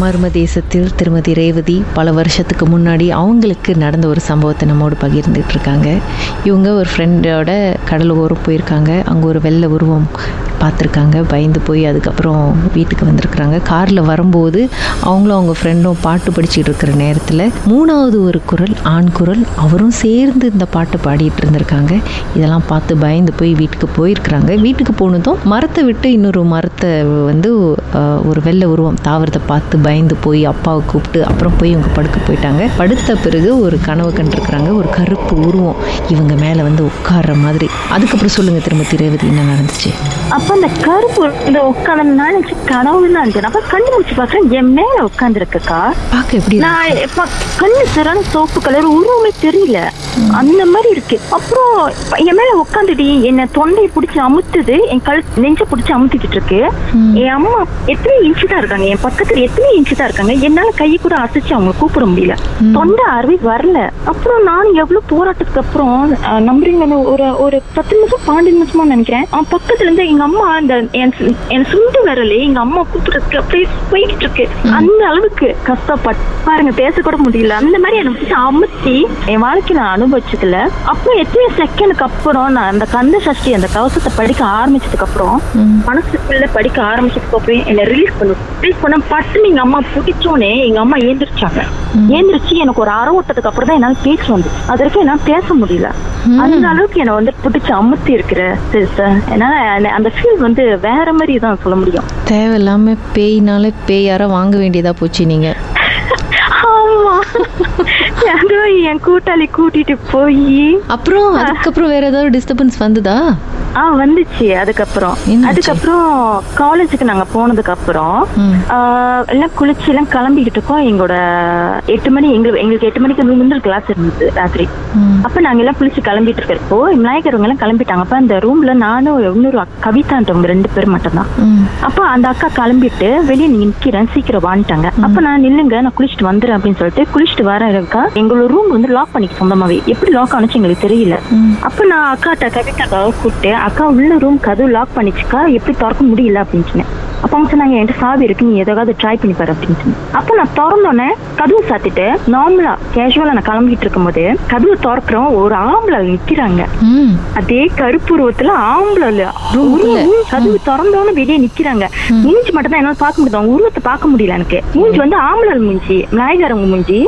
மர்ம தேசத்தில் திருமதி ரேவதி பல வருஷத்துக்கு முன்னாடி அவங்களுக்கு நடந்த ஒரு சம்பவத்தை நம்மோடு பகிர்ந்துட்டு இருக்காங்க. இவங்க ஒரு ஃப்ரெண்டோட கடல் ஓரம் போயிருக்காங்க. அங்கே ஒரு வெள்ளை உருவம் பார்த்துருக்காங்க. பயந்து போய் அதுக்கப்புறம் வீட்டுக்கு வந்திருக்கிறாங்க. காரில் வரும்போது அவங்களும் அவங்க ஃப்ரெண்டும் பாட்டு படிச்சுட்டு இருக்கிற நேரத்தில் மூணாவது ஒரு குரல் ஆண் குரல் அவரும் சேர்ந்து இந்த பாட்டு பாடிட்டு இருந்திருக்காங்க. இதெல்லாம் பார்த்து பயந்து போய் வீட்டுக்கு போயிருக்கிறாங்க. வீட்டுக்கு போனதும் மரத்தை விட்டு இன்னொரு மரத்தை வந்து ஒரு வெள்ளை உருவம் தாவரத்தை பார்த்து பயந்து போய் அப்பாவை கூப்பிட்டு அப்புறம் போய் இவங்க படுக்க போயிட்டாங்க. படுத்த பிறகு ஒரு கனவு கண்டிருக்கிறாங்க. ஒரு கருப்பு உருவம் இவங்க மேலே வந்து உட்கார்ற மாதிரி. அதுக்கப்புறம் சொல்லுங்கள் திரும்ப திரேவதி என்ன நடந்துச்சு? அப்ப அந்த கருப்பு இந்த உட்காந்து நினைச்சு கனவுன்னு நினைச்சேன் அப்ப கண்ணு முடிச்சு பாக்குறேன் என் மேல உட்கார்ந்து இருக்கக்கா பார்க்க எப்படி? நான் கண்ணு சரியான சோப்பு கலர் உருவமே தெரியல. அந்த மாதிரி இருக்கு. அப்புறம் என் மேல உட்காந்துடி என்ன தொண்டையை பிடிச்சி அமுத்துது. என் கழு நெஞ்ச பிடிச்சி அமுத்திக்கிட்டு இருக்கு. என் அம்மா எத்தனை இன்ச்சு தான் இருக்காங்க? என் பக்கத்துல எத்தனை இன்ச்சு தான் இருக்காங்க? என்னால கையை கூட அசைச்சு அவங்க கூப்பிட முடியல. தொண்டை அருவி வரல. அப்புறம் நான் எவ்வளவு போராட்டத்துக்கு அப்புறம் அஹ், நம்புறீங்கன்னு ஒரு ஒரு பத்து நிமிஷம் பன்னெண்டு நிமிஷமா நினைக்கிறேன். அவன் பக்கத்துல இருந்து எங்க அம்மா அந்த என் சுண்டு விரலே எங்க அம்மா கூப்பிடுறதுக்கு அப்படியே போய்கிட்டு இருக்கு அந்த அளவுக்கு கஷ்டப்பட்டு பாருங்க பேச கூட முடியல. அந்த மாதிரி எனக்கு அமுத்தி என் வாழ்க்கை நான் அனுபவிச்சதுல அப்புறம் எத்தனை செகண்டுக்கு அப்புறம் நான் அந்த கந்த சஷ்டி அந்த கவசத்தை படிக்க ஆரம்பிச்சதுக்கு அப்புறம் மனசுக்குள்ள படிக்க ஆரம்பிச்சதுக்கு அப்புறம் என்ன ரிலீஸ் பண்ணும் ரிலீஸ் பண்ண பட்டுன்னு எங்க அம்மா பிடிச்சோனே எங்க அம்மா ஏந்திரிச்சாங்க. ஏந்திரிச்சு எனக்கு ஒரு அரை ஓட்டத்துக்கு அப்புறம் தான் என்னால பேச்சு வந்து அது வரைக்கும் என்னால பேச முடியல. அந்த அளவுக்கு என்ன வந்து பிடிச்சி அமுத்தி இருக்கிற சிஸ்டர் என்னால அந்த- அந்த ஃபீல் வந்து வேற மாதிரி தான் சொல்ல முடியும். தேவையில்லாம பேய்னால பேயார வாங்க வேண்டியதா போச்சு நீங்க ஆமா யாரோ என் கூட்டாளி கூட்டிட்டு போய் அப்புறம் அதுக்கப்புறம் வேற ஏதாவது டிஸ்டர்பன்ஸ் வந்ததா? ஆ வந்துச்சு. அதுக்கப்புறம்? அதுக்கப்புறம் காலேஜுக்கு நாங்க போனதுக்கு அப்புறம் எல்லாம் குளிச்சு எல்லாம் கிளம்பிக்கிட்டு இருக்கோம். எங்களோட எட்டு மணி எங்களுக்கு எங்களுக்கு எட்டு மணிக்கு முந்தின கிளாஸ் இருந்தது ராத்திரி. அப்ப நாங்க எல்லாம் குளிச்சு கிளம்பிட்டு இருக்கிறப்போ விநாயகரவங்க எல்லாம் கிளம்பிட்டாங்க. அப்ப அந்த ரூம்ல நானும் இன்னொரு கவிதான்றவங்க ரெண்டு பேர் மட்டும்தான். அப்ப அந்த அக்கா கிளம்பிட்டு வெளியே நீங்க நிக்கிறேன். சீக்கிரம் வான்ட்டாங்க. அப்ப நான் நில்லுங்க நான் குளிச்சுட்டு வந்துடுறேன் அப்படின்னு சொல்லிட்டு குளிச்சுட்டு வரேன் இருக்கா எங்களோட ரூம் வந்து லாக் பண்ணிக்க சொந்தமாவே. எப்படி லாக் ஆனிச்சு எங்களுக்கு தெரியல. அப்ப நான் அக்காட்ட கவிதாக்காவை கூப்பிட்டு அக்கா உள்ள ரூம் கதவு லாக் பண்ணிச்சுக்கா எப்படி திறக்க முடியல? அப்படின்னு சொன்னேன். அப்ப அவங்க சொன்னாங்க என்கிட்ட சாவி இருக்கு நீ எதாவது ட்ரை பண்ணி பாரு அப்படின்னு சொன்னேன் அப்ப நான் திறந்தோன்னே கதவு சாத்திட்டு நார்மலா கேஷுவலா நான் கிளம்பிட்டு இருக்கும்போது கதவு திறக்கிறோம் ஒரு ஆம்பளை நிக்கிறாங்க. அதே கருப்பு உருவத்துல ஆம்பளை கதவு திறந்தோன்னு வெளியே நிக்கிறாங்க. மூஞ்சி மட்டும் தான் என்னால பார்க்க முடியுது. அவங்க உருவத்தை பார்க்க முடியல எனக்கு. மூஞ்சி வந்து ஆம்பளை மூஞ்சி நாயகரங்க மூஞ்சி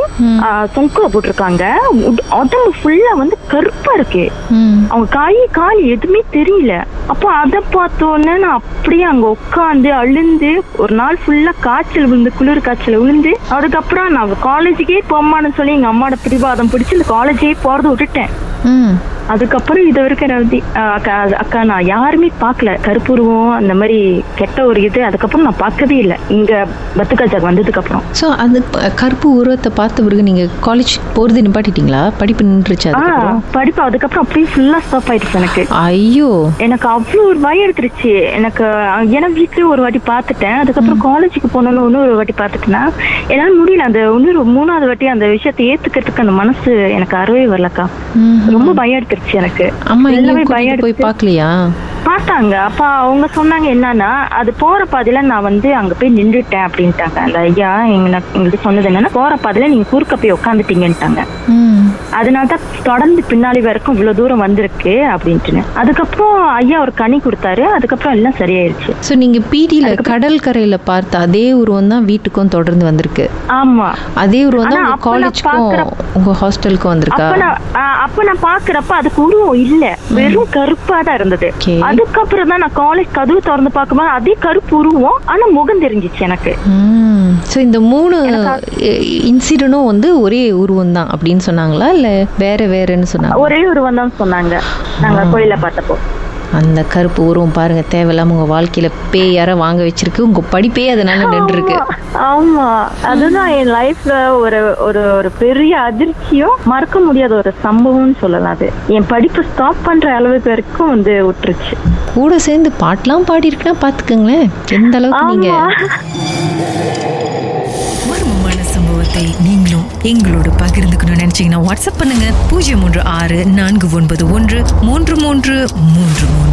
சொங்க போட்டிருக்காங்க. உட்- உடம்பு ஃபுல்லா வந்து கருப்பா இருக்கு. அவங்க கை கால் எதுவுமே தெரியல. அப்போ அதை பார்த்தோன்னே நான் அப்படியே அங்க உட்காந்து அழுந்து ஒரு நாள் ஃபுல்லா காய்ச்சல் விழுந்து குளிர் காய்ச்சல் விழுந்து அதுக்கப்புறம் நான் காலேஜுக்கே போமான்னு சொல்லி எங்க அம்மாவோட பிடிவாதம் பிடிச்சு இந்த காலேஜே போகிறத விட்டுட்டேன் ம். அதுக்கப்புறம் இது வரைக்கும் ரவி அக்கா அக்கா நான் யாருமே பார்க்கல. கருப்புருவம் அந்த மாதிரி கெட்ட ஒரு இது அதுக்கப்புறம் நான் பார்க்கவே இல்லை. இங்க பத்துக்காஜாக்கு வந்ததுக்கு அப்புறம் ஸோ அந்த கருப்பு உருவத்தை பார்த்த பிறகு நீங்க காலேஜ் போறது நிப்பாட்டிட்டீங்களா? படிப்பு நின்றுச்சு படிப்பு அதுக்கப்புறம் அப்படியே ஃபுல்லா ஸ்டாப் ஆயிடுச்சு எனக்கு. ஐயோ. எனக்கு அவ்வளோ ஒரு பயம் எடுத்துருச்சு. எனக்கு ஏன்னா வீட்லயும் ஒரு வாட்டி பார்த்துட்டேன். அதுக்கப்புறம் காலேஜுக்கு போனாலும் இன்னொரு வாட்டி பார்த்துட்டேன்னா என்னால முடியல. அந்த இன்னொரு மூணாவது வாட்டி அந்த விஷயத்தை ஏத்துக்கிறதுக்கு அந்த மனசு எனக்கு அறவே வரலக்கா. ரொம்ப பயம் எடுத்துருச்சு. எனக்கு. அம்மா எல்லாமே எங்கேயும் போய் எடுத்து பார்க்கலையா பார்த்தாங்க அப்ப அவங்க சொன்னாங்க என்னன்னா அது போற பாதையில நான் வந்து அங்க போய் நின்றுட்டேன் அப்படின்ட்டாங்க. அந்த ஐயா எங்க எங்களுக்கு சொன்னது என்னன்னா போற பாதையில நீங்க குறுக்க போய் உட்காந்துட்டீங்கன்ட்டாங்க ம். அதனால தான் தொடர்ந்து பின்னாடி வரைக்கும் இவ்வளவு தூரம் வந்திருக்கு அப்படின்ட்டுன்னு. அதுக்கப்புறம் ஐயா ஒரு கனி கொடுத்தாரு. அதுக்கப்புறம் எல்லாம் சரியாயிருச்சு. ஸோ நீங்க பிடியில் கடல் கரையில பார்த்த அதே உருவம் தான் வீட்டுக்கும் தொடர்ந்து வந்திருக்கு. ஆமா. அதே உருவம் தான் காலேஜுக்கும் உங்க ஹாஸ்டலுக்கும் வந்திருக்கா? அப்ப நான் ஆ, அப்ப நான் பாக்குறப்ப அதுக்கு உருவம் இல்ல. வெறும் கருப்பா தான் இருந்தது. அதுக்கப்புறம் தான் நான் காலேஜ் கதவு திறந்து பார்க்கும்போது அதே கருப்பு உருவம் ஆனா முகம் தெரிஞ்சிச்சு எனக்கு. ஸோ இந்த மூணு இன்சிடென்ட்டும் வந்து ஒரே உருவம் தான் அப்படின்னு சொன்னாங்களா? இல்லை வேற வேறன்னு சொன்னாங்க ஒரே உருவம் தான் சொன்னாங்க. நாங்க கோயில பார்த்தப்போ. அந்த கருப்பு உருவம் பாருங்க தேவையில்லாம உங்க வாழ்க்கையில பேய் யார வாங்க வச்சிருக்கு. உங்க படிப்பே அதனால நின்று இருக்கு ஆமா. அதுதான் என் லைஃப்ல ஒரு ஒரு ஒரு பெரிய அதிர்ச்சியும் மறக்க முடியாத ஒரு சம்பவம்னு சொல்லலாம் அது. என் படிப்பு ஸ்டாப் பண்ற அளவுக்கு வரைக்கும் வந்து விட்டுருச்சு கூட சேர்ந்து பாட்டெல்லாம் பாடி இருக்குன்னா பாத்துக்கோங்களேன் எந்த அளவுக்கு நீங்க சம்பவத்தை நீங்களும் எங்களோட பகிர்ந்துக்கணும்னு நினைச்சீங்கன்னா வாட்ஸ்அப் பண்ணுங்க. பூஜ்ஜியம் மூன்று ஆறு நான்கு ஒன்பது ஒன்று மூன்று மூன்று மூன்று.